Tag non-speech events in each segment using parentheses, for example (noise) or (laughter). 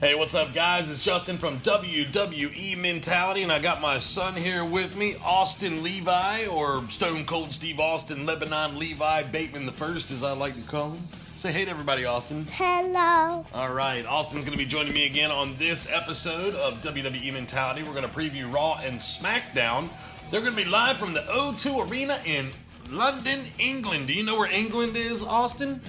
Hey, what's up, guys? It's Justin from WWE Mentality, and I got my son here with me, Austin Levi, or Stone Cold Steve Austin, Lebanon Levi Bateman the First, as I like to call him. Say hey to everybody, Austin. Hello. All right, Austin's going to be joining me again on this episode of WWE Mentality. We're going to preview Raw and SmackDown. They're going to be live from the O2 Arena in London, England. Do you know where England is, Austin?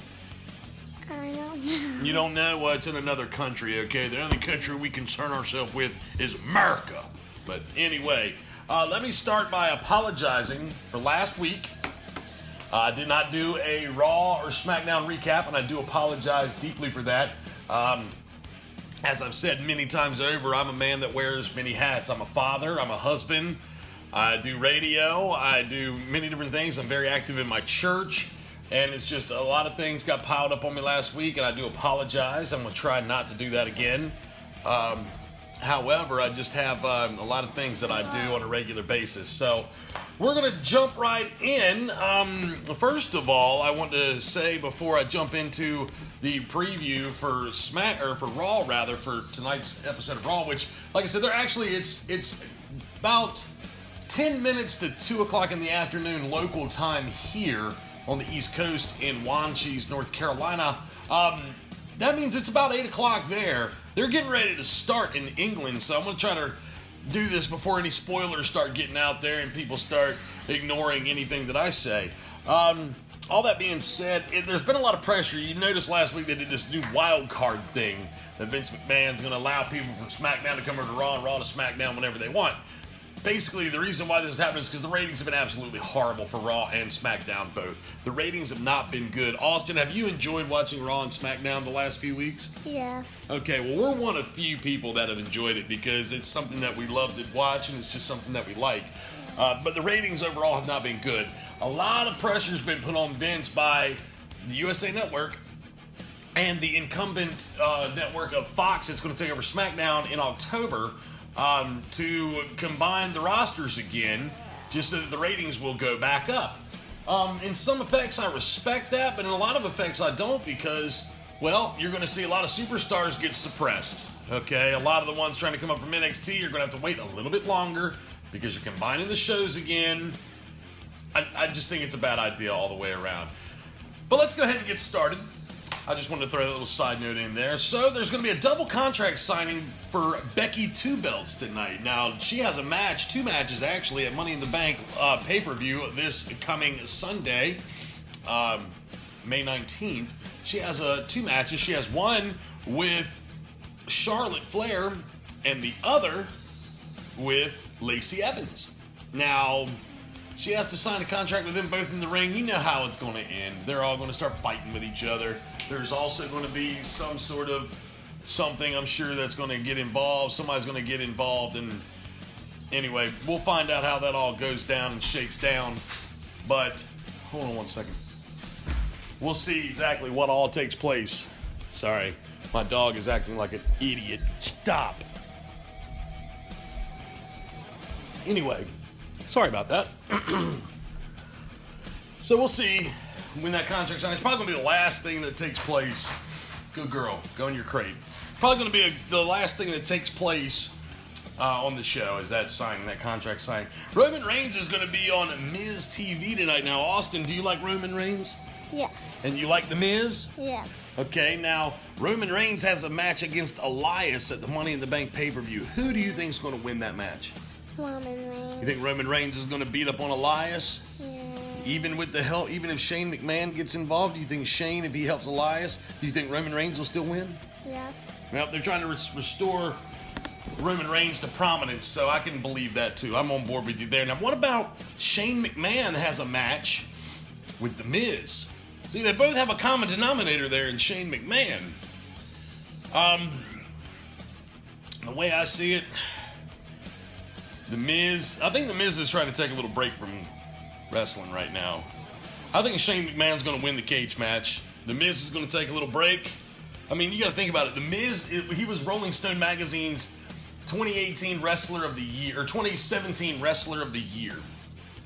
You don't know? Well, it's in another country, okay? The only country we concern ourselves with is America. But anyway, uh, let me start by apologizing for last week. Uh, I did not do a Raw or SmackDown recap, and I do apologize deeply for that. Um, as I've said many times over, I'm a man that wears many hats. I'm a father, I'm a husband, I do radio, I do many different things. I'm very active in my church, and it's just a lot of things got piled up on me last week, and I do apologize. I'm going to try not to do that again. Um, however, I just have um, a lot of things that I do on a regular basis. So we're going to jump right in. Um, first of all, I want to say before I jump into the preview for Smack or for Raw rather for tonight's episode of Raw, which, like I said, they're actually it's it's about 10 minutes to 2 o'clock in the afternoon local time here on the East Coast in Wanchese, North Carolina. Um, that means it's about 8 o'clock there. They're getting ready to start in England, so I'm going to try to do this before any spoilers start getting out there and people start ignoring anything that I say. Um, all that being said, it, there's been a lot of pressure. You noticed last week they did this new wild card thing that Vince McMahon's going to allow people from SmackDown to come over to Raw and Raw to SmackDown whenever they want basically the reason why this is happening is because the ratings have been absolutely horrible for Raw and SmackDown both. The ratings have not been good. Austin, have you enjoyed watching Raw and SmackDown the last few weeks? Yes. Okay, well we're one of few people that have enjoyed it because it's something that we love to watch and it's just something that we like. Uh, but the ratings overall have not been good. A lot of pressure's been put on Vince by the USA Network and the incumbent uh, network of Fox that's going to take over SmackDown in October um, to combine the rosters again, just so that the ratings will go back up. Um, in some effects, I respect that, but in a lot of effects, I don't because, well, you're going to see a lot of superstars get suppressed. Okay, a lot of the ones trying to come up from NXT, you're going to have to wait a little bit longer because you're combining the shows again. I, I just think it's a bad idea all the way around. But let's go ahead and get started. I just wanted to throw a little side note in there. So there's going to be a double contract signing for Becky Two Belts tonight. Now she has a match, two matches actually, at Money in the Bank uh, pay per view this coming Sunday, um, May 19th. She has uh, two matches. She has one with Charlotte Flair, and the other with Lacey Evans. Now she has to sign a contract with them both in the ring. You know how it's going to end. They're all going to start fighting with each other. There's also going to be some sort of something I'm sure that's going to get involved. Somebody's going to get involved, and anyway, we'll find out how that all goes down and shakes down. But hold on one second. We'll see exactly what all takes place. Sorry, my dog is acting like an idiot. Stop. Anyway, sorry about that. (clears throat) so we'll see when that contract signs. It's probably going to be the last thing that takes place. Good girl, go in your crate. Probably going to be a, the last thing that takes place uh, on the show is that signing, that contract signing. Roman Reigns is going to be on Miz TV tonight. Now, Austin, do you like Roman Reigns? Yes. And you like The Miz? yes. Okay, now Roman Reigns has a match against Elias at the Money in the Bank pay per view. Who do you think is going to win that match? Roman Reigns. You think Roman Reigns is going to beat up on Elias? Yeah. Even with the help, even if Shane McMahon gets involved, do you think Shane, if he helps Elias, do you think Roman Reigns will still win? Yes. Well, they're trying to res- restore Roman Reigns to prominence, so I can believe that too. I'm on board with you there. Now, what about Shane McMahon has a match with The Miz? See, they both have a common denominator there in Shane McMahon. Um, the way I see it, The Miz, I think The Miz is trying to take a little break from wrestling right now. I think Shane McMahon's going to win the cage match. The Miz is going to take a little break. I mean, you got to think about it. The Miz, he was Rolling Stone magazine's 2018 Wrestler of the Year or 2017 Wrestler of the Year.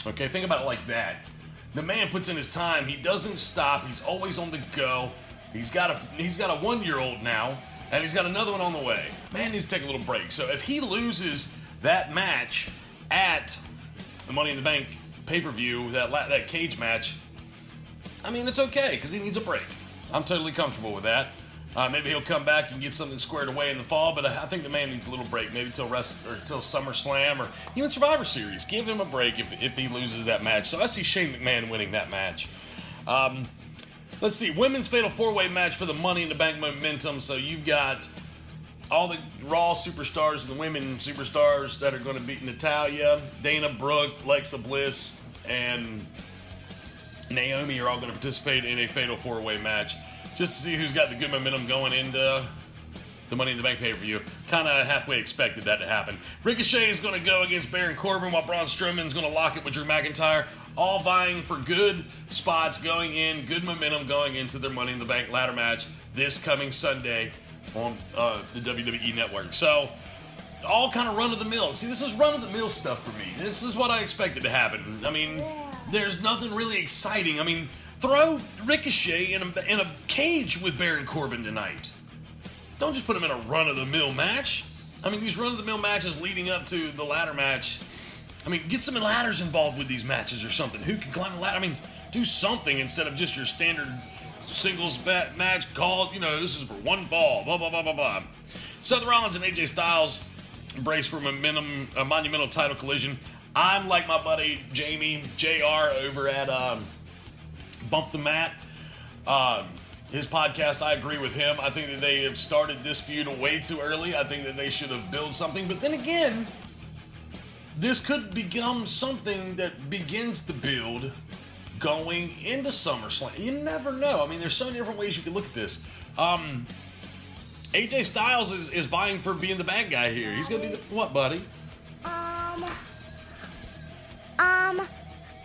Okay, think about it like that. The man puts in his time. He doesn't stop. He's always on the go. He's got a he's got a one year old now, and he's got another one on the way. Man needs to take a little break. So if he loses that match at the Money in the Bank pay per view, that la- that cage match, I mean it's okay because he needs a break. I'm totally comfortable with that. Uh, maybe he'll come back and get something squared away in the fall, but I, I think the man needs a little break, maybe till rest or till SummerSlam or even Survivor Series. Give him a break if, if he loses that match. So I see Shane McMahon winning that match. Um, let's see, women's fatal four way match for the Money in the Bank momentum. So you've got all the Raw superstars and the women superstars that are going to beat Natalya, Dana Brooke, Lexa Bliss, and Naomi are all going to participate in a fatal four way match just to see who's got the good momentum going into the Money in the Bank pay per view. Kind of halfway expected that to happen. Ricochet is going to go against Baron Corbin while Braun Strowman is going to lock it with Drew McIntyre. All vying for good spots going in, good momentum going into their Money in the Bank ladder match this coming Sunday on uh, the WWE Network. So, all kind of run of the mill. See, this is run of the mill stuff for me. This is what I expected to happen. I mean, there's nothing really exciting. I mean, throw Ricochet in a, in a cage with Baron Corbin tonight. Don't just put him in a run of the mill match. I mean, these run of the mill matches leading up to the ladder match. I mean, get some ladders involved with these matches or something. Who can climb a ladder? I mean, do something instead of just your standard singles match called, you know, this is for one fall, blah, blah, blah, blah, blah. Seth Rollins and AJ Styles embrace for momentum, a monumental title collision. I'm like my buddy Jamie JR over at um, Bump the Mat. Um, his podcast, I agree with him. I think that they have started this feud way too early. I think that they should have built something. But then again, this could become something that begins to build going into SummerSlam. You never know. I mean, there's so many different ways you can look at this. Um, AJ Styles is, is vying for being the bad guy here. He's gonna be the what, buddy? Um, um,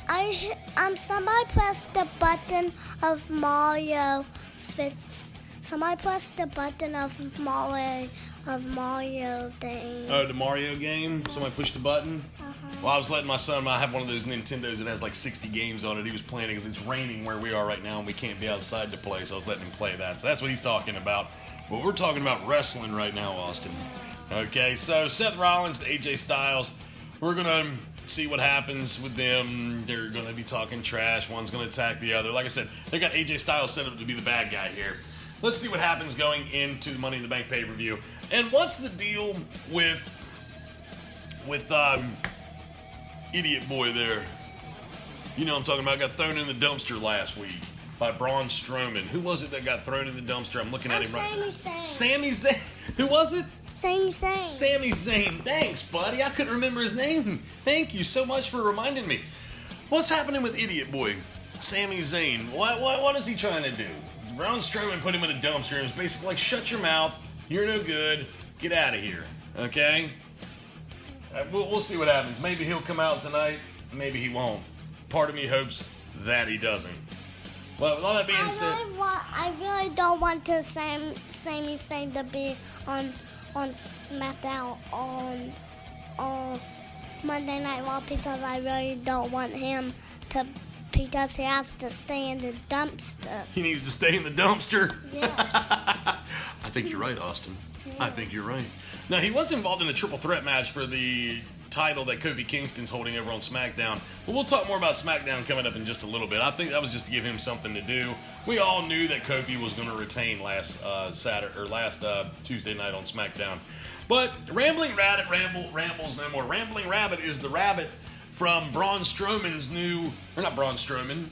I um somebody pressed the button of Mario fits. Somebody pressed the button of Mario of Mario thing. Oh, the Mario game. Somebody pushed the button. Uh-huh. Well, I was letting my son. I have one of those Nintendos that has like 60 games on it. He was playing because it's raining where we are right now and we can't be outside to play. So I was letting him play that. So that's what he's talking about. But we're talking about wrestling right now, Austin. Okay, so Seth Rollins to AJ Styles. We're gonna see what happens with them. They're gonna be talking trash. One's gonna attack the other. Like I said, they got AJ Styles set up to be the bad guy here. Let's see what happens going into the Money in the Bank pay per view. And what's the deal with with um, idiot boy there? You know what I'm talking about. Got thrown in the dumpster last week by Braun Strowman. Who was it that got thrown in the dumpster? I'm looking at I'm him right now. Zayn. Sami Zayn. (laughs) Who was it? Sammy same. Sami Zayn. Thanks, buddy. I couldn't remember his name. Thank you so much for reminding me. What's happening with Idiot Boy? Sami Zayn. What, what, what is he trying to do? Braun Strowman put him in a dumpster and was basically like, shut your mouth. You're no good. Get out of here. Okay? Uh, we'll, we'll see what happens. Maybe he'll come out tonight. Maybe he won't. Part of me hopes that he doesn't. Well, with all that being I said, really want. I really don't want to Sam Sami Zayn to be on on SmackDown on on Monday Night Raw because I really don't want him to because he has to stay in the dumpster. he needs to stay in the dumpster. Yes. (laughs) I think you're right, Austin. I think you're right. Now he was involved in a triple threat match for the title that Kofi Kingston's holding over on SmackDown. But we'll talk more about SmackDown coming up in just a little bit. I think that was just to give him something to do. We all knew that Kofi was going to retain last uh, Saturday or last uh, Tuesday night on SmackDown. But Rambling Rabbit ramble rambles no more. Rambling Rabbit is the rabbit from Braun Strowman's new, or not Braun Strowman,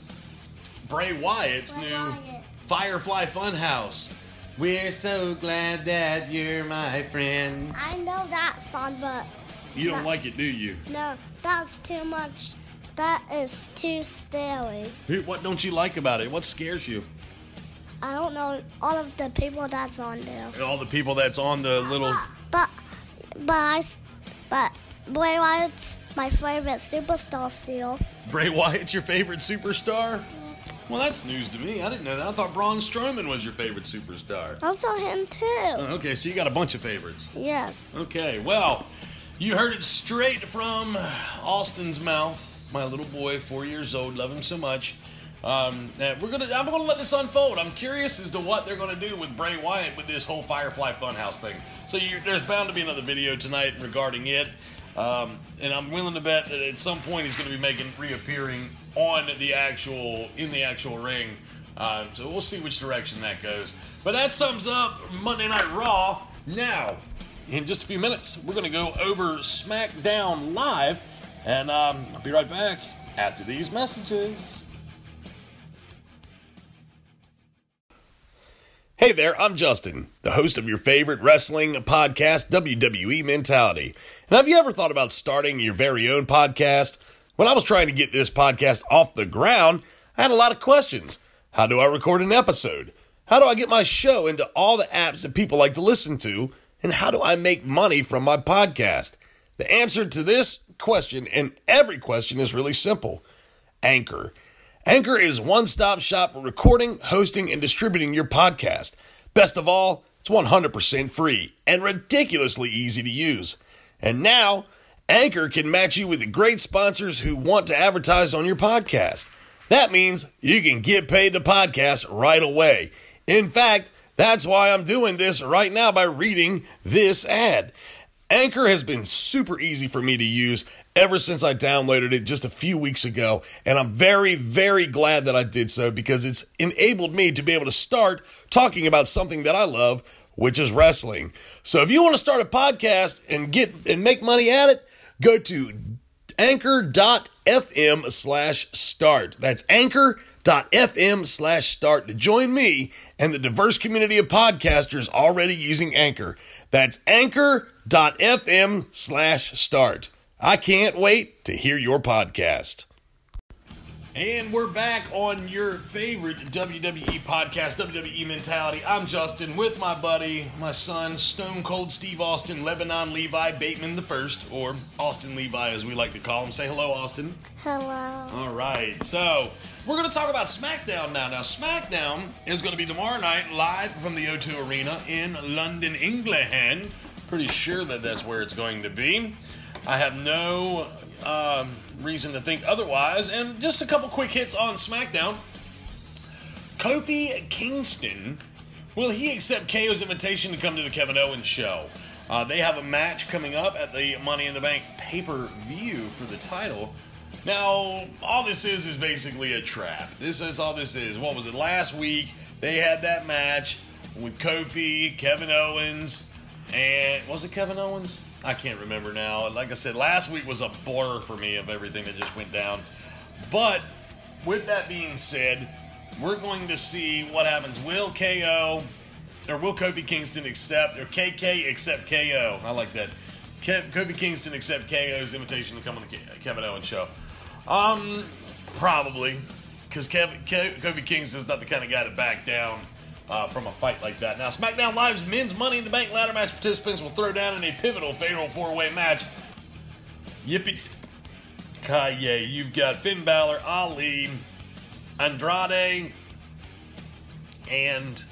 Bray Wyatt's Bray new Wyatt. Firefly Funhouse. We're so glad that you're my friend. I know that song, but You don't like it, do you? no, that's too much. That is too scary. What don't you like about it? What scares you? I don't know all of the people that's on there. All the people that's on the little. But but I s- but Bray Wyatt's my favorite superstar still. Bray Wyatt's your favorite superstar? Well, that's news to me. I didn't know that. I thought Braun Strowman was your favorite superstar. I saw him too. Oh, Okay, so you got a bunch of favorites. Yes. Okay, well, you heard it straight from Austin's mouth. My little boy, four years old, love him so much. Um, we're gonna. I'm gonna let this unfold. I'm curious as to what they're gonna do with Bray Wyatt with this whole Firefly Funhouse thing. So there's bound to be another video tonight regarding it, um, and I'm willing to bet that at some point he's going to be making reappearing on the actual in the actual ring. Uh, so we'll see which direction that goes. But that sums up Monday Night Raw. Now, in just a few minutes, we're going to go over SmackDown Live, and um, I'll be right back after these messages. Hey there, I'm Justin, the host of your favorite wrestling podcast, WWE Mentality. And have you ever thought about starting your very own podcast? When I was trying to get this podcast off the ground, I had a lot of questions. How do I record an episode? How do I get my show into all the apps that people like to listen to? And how do I make money from my podcast? The answer to this question and every question is really simple Anchor. Anchor is one stop shop for recording, hosting, and distributing your podcast. Best of all, it's 100% free and ridiculously easy to use. And now, Anchor can match you with the great sponsors who want to advertise on your podcast. That means you can get paid to podcast right away. In fact, that's why I'm doing this right now by reading this ad. Anchor has been super easy for me to use ever since I downloaded it just a few weeks ago, and I'm very, very glad that I did so because it's enabled me to be able to start talking about something that I love, which is wrestling. So if you want to start a podcast and get and make money at it, go to anchor.fm slash start. That's anchor.fm slash start to join me and the diverse community of podcasters already using Anchor. That's anchor.fm slash start. I can't wait to hear your podcast. And we're back on your favorite WWE podcast, WWE Mentality. I'm Justin with my buddy, my son, Stone Cold Steve Austin, Lebanon Levi Bateman the First, or Austin Levi as we like to call him. Say hello, Austin. Hello. All right, so we're going to talk about SmackDown now. Now, SmackDown is going to be tomorrow night live from the O2 Arena in London, England. Pretty sure that that's where it's going to be. I have no um, reason to think otherwise. And just a couple quick hits on SmackDown. Kofi Kingston, will he accept KO's invitation to come to the Kevin Owens show? Uh, they have a match coming up at the Money in the Bank pay per view for the title. Now, all this is is basically a trap. This is all this is. What was it? Last week, they had that match with Kofi, Kevin Owens, and was it Kevin Owens? I can't remember now. Like I said, last week was a blur for me of everything that just went down. But with that being said, we're going to see what happens. Will KO or will Kofi Kingston accept or KK accept KO? I like that. Kofi Kingston accept KO's invitation to come on the Kevin Owens show. Um, probably because Kofi Kingston's not the kind of guy to back down uh, from a fight like that. Now, SmackDown Live's men's Money in the Bank ladder match participants will throw down in a pivotal fatal four way match. Yippee Kaye. You've got Finn Balor, Ali, Andrade, and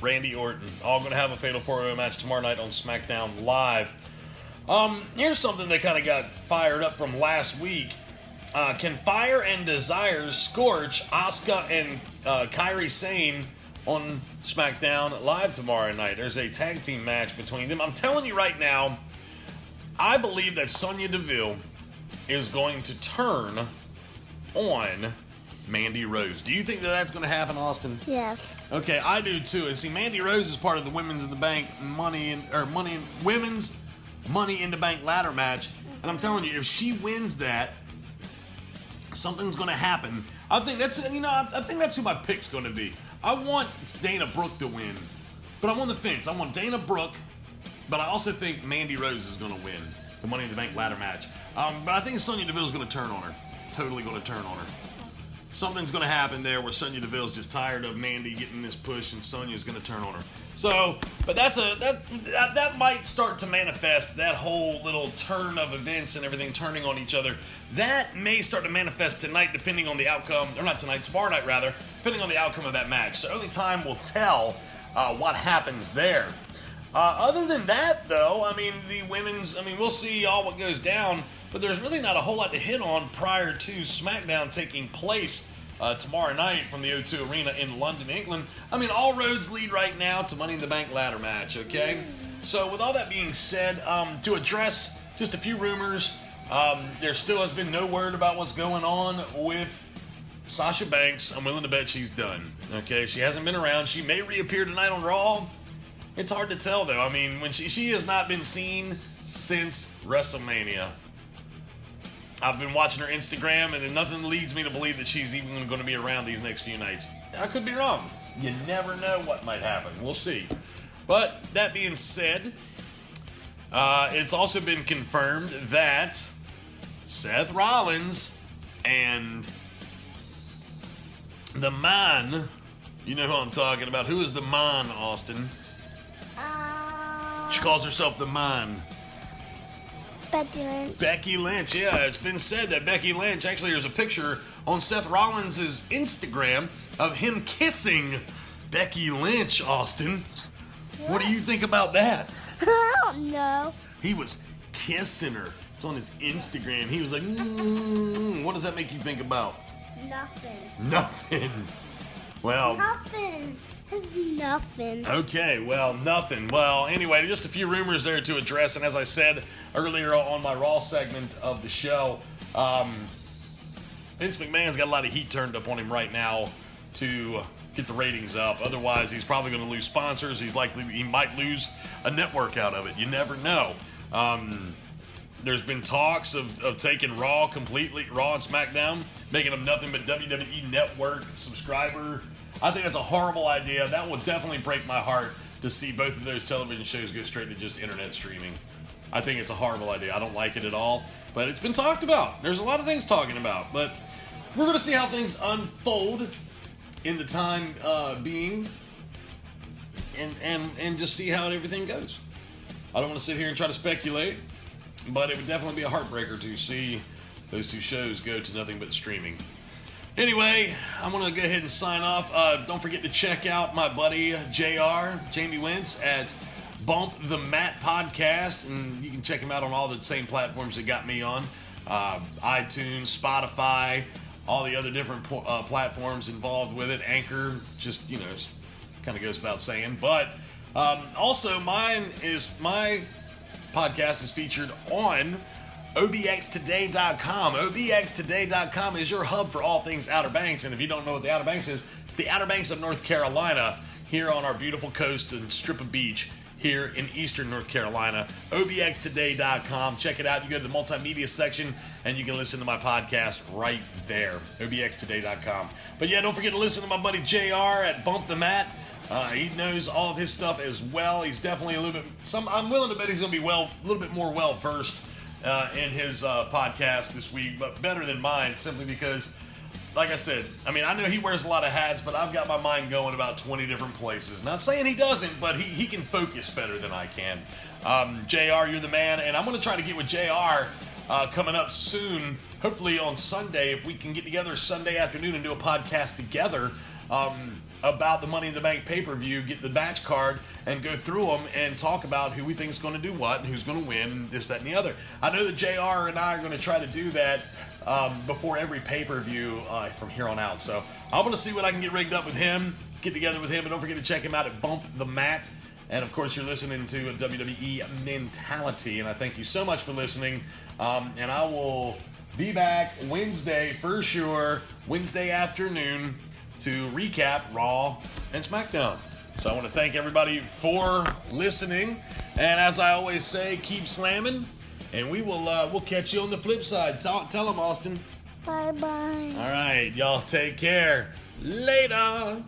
Randy Orton. All going to have a fatal four way match tomorrow night on SmackDown Live. Um, here's something that kind of got fired up from last week. Uh, can Fire and Desire scorch Asuka and uh, Kairi Sane on SmackDown Live tomorrow night. There's a tag team match between them. I'm telling you right now, I believe that Sonya Deville is going to turn on Mandy Rose. Do you think that that's going to happen, Austin? Yes. Okay, I do too. And see, Mandy Rose is part of the Women's in the Bank Money in, or Money in, Women's Money in the Bank ladder match, and I'm telling you, if she wins that, something's going to happen. I think that's you know I think that's who my pick's going to be. I want Dana Brooke to win, but I'm on the fence. I want Dana Brooke, but I also think Mandy Rose is going to win the Money in the Bank ladder match. Um, but I think Sonya Deville is going to turn on her. Totally going to turn on her. Something's going to happen there where Sonya Deville's just tired of Mandy getting this push, and Sonya's going to turn on her. So, but that's a that, that that might start to manifest that whole little turn of events and everything turning on each other. That may start to manifest tonight, depending on the outcome, or not tonight, tomorrow night rather, depending on the outcome of that match. So only time will tell uh, what happens there. Uh, other than that, though, I mean the women's. I mean we'll see all what goes down, but there's really not a whole lot to hit on prior to SmackDown taking place uh, tomorrow night from the O2 Arena in London, England. I mean, all roads lead right now to Money in the Bank ladder match, okay? So, with all that being said, um, to address just a few rumors, um, there still has been no word about what's going on with Sasha Banks. I'm willing to bet she's done, okay? She hasn't been around. She may reappear tonight on Raw. It's hard to tell, though. I mean, when she, she has not been seen since WrestleMania. I've been watching her Instagram, and nothing leads me to believe that she's even going to be around these next few nights. I could be wrong. You never know what might happen. We'll see. But that being said, uh, it's also been confirmed that Seth Rollins and the man, you know who I'm talking about. Who is the man, Austin? Uh, She calls herself the man. Becky Lynch. Becky Lynch, yeah, it's been said that Becky Lynch, actually, there's a picture on Seth Rollins' Instagram of him kissing Becky Lynch, Austin. What do you think about that? (laughs) I don't know. He was kissing her. It's on his Instagram. He was like, mm, what does that make you think about? Nothing. Nothing. Well, Nothing. It's nothing. Okay, well, nothing. Well, anyway, just a few rumors there to address. And as I said earlier on my Raw segment of the show, um, Vince McMahon's got a lot of heat turned up on him right now to get the ratings up. Otherwise, he's probably going to lose sponsors. He's likely he might lose a network out of it. You never know. Um, there's been talks of, of taking Raw completely, Raw and SmackDown, making them nothing but WWE Network subscriber. I think that's a horrible idea. That will definitely break my heart to see both of those television shows go straight to just internet streaming. I think it's a horrible idea. I don't like it at all. But it's been talked about. There's a lot of things talking about. But we're going to see how things unfold in the time uh, being and, and, and just see how everything goes. I don't want to sit here and try to speculate, but it would definitely be a heartbreaker to see those two shows go to nothing but streaming. Anyway, I'm going to go ahead and sign off. Uh, don't forget to check out my buddy JR, Jamie Wentz, at Bump the Mat Podcast, and you can check him out on all the same platforms that got me on uh, iTunes, Spotify, all the other different po- uh, platforms involved with it. Anchor, just, you know, kind of goes without saying. But um, also, mine is my podcast is featured on obxtoday.com. obxtoday.com is your hub for all things Outer Banks. And if you don't know what the Outer Banks is, it's the Outer Banks of North Carolina here on our beautiful coast and strip of beach here in eastern North Carolina. obxtoday.com. Check it out. You go to the multimedia section and you can listen to my podcast right there. obxtoday.com. But yeah, don't forget to listen to my buddy JR at Bump the Mat. Uh, he knows all of his stuff as well. He's definitely a little bit. Some I'm willing to bet he's going to be well, a little bit more well versed uh, in his uh, podcast this week, but better than mine simply because, like I said, I mean I know he wears a lot of hats, but I've got my mind going about 20 different places. Not saying he doesn't, but he, he can focus better than I can. Um, Jr, you're the man, and I'm going to try to get with Jr. Uh, coming up soon. Hopefully on Sunday, if we can get together Sunday afternoon and do a podcast together. Um, about the Money in the Bank pay per view, get the batch card, and go through them and talk about who we think is going to do what and who's going to win, and this, that, and the other. I know that JR and I are going to try to do that um, before every pay per view uh, from here on out. So I'm going to see what I can get rigged up with him, get together with him, and don't forget to check him out at Bump the Mat. And of course, you're listening to WWE Mentality, and I thank you so much for listening. Um, and I will be back Wednesday for sure, Wednesday afternoon to recap Raw and SmackDown. So I want to thank everybody for listening, and as I always say, keep slamming, and we will uh, we'll catch you on the flip side. Tell, tell them, Austin. Bye bye. All right, y'all take care. Later.